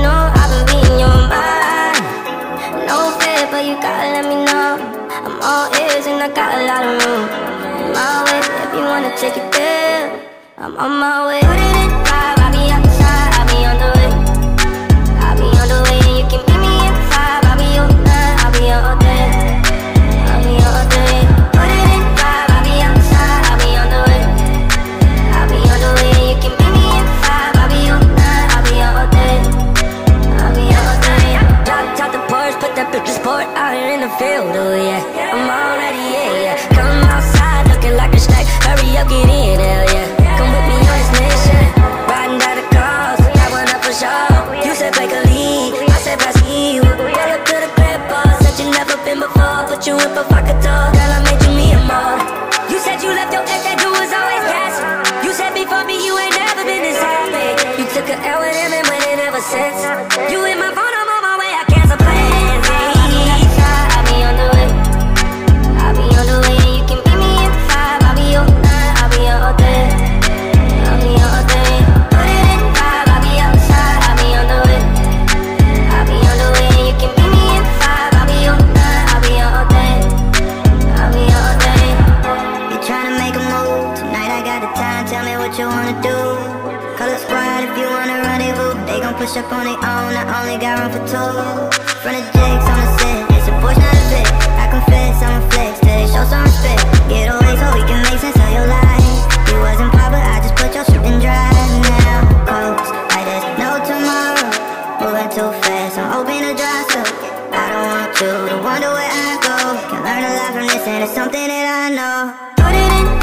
I've been reading your mind. No fear, but you gotta let me know. I'm all ears and I got a lot of room. My way, if you wanna take it there. I'm on my way. Field, oh yeah. I'm already yeah, yeah. Come outside looking like a snack. Hurry up, get in, hell yeah. Come with me on this mission. Riding down the coast, that one up for sure. You said take a lead, I said pass me you. Up to the crib, boss, said you never been before. Put you in talk, girl, I made you me and more. You said you left your ex, that dude was always gassing. You said before me, you ain't never been this happy. You took a L with him and went in ever since. You in Call a squad if you want a rendezvous. They gon' push up on their own. I only got room for two. Front of Jake's on the set. It's a Porsche, not a bit. I confess, I'm a flex. They show some respect. Get away so we can make sense of your life. You wasn't proper, I just put your shit in drive now. Quotes like there's no tomorrow. Moving too fast, I'm open to dry so I don't want you to wonder where I go. Can learn a lot from this, and it's something that I know. Put it in.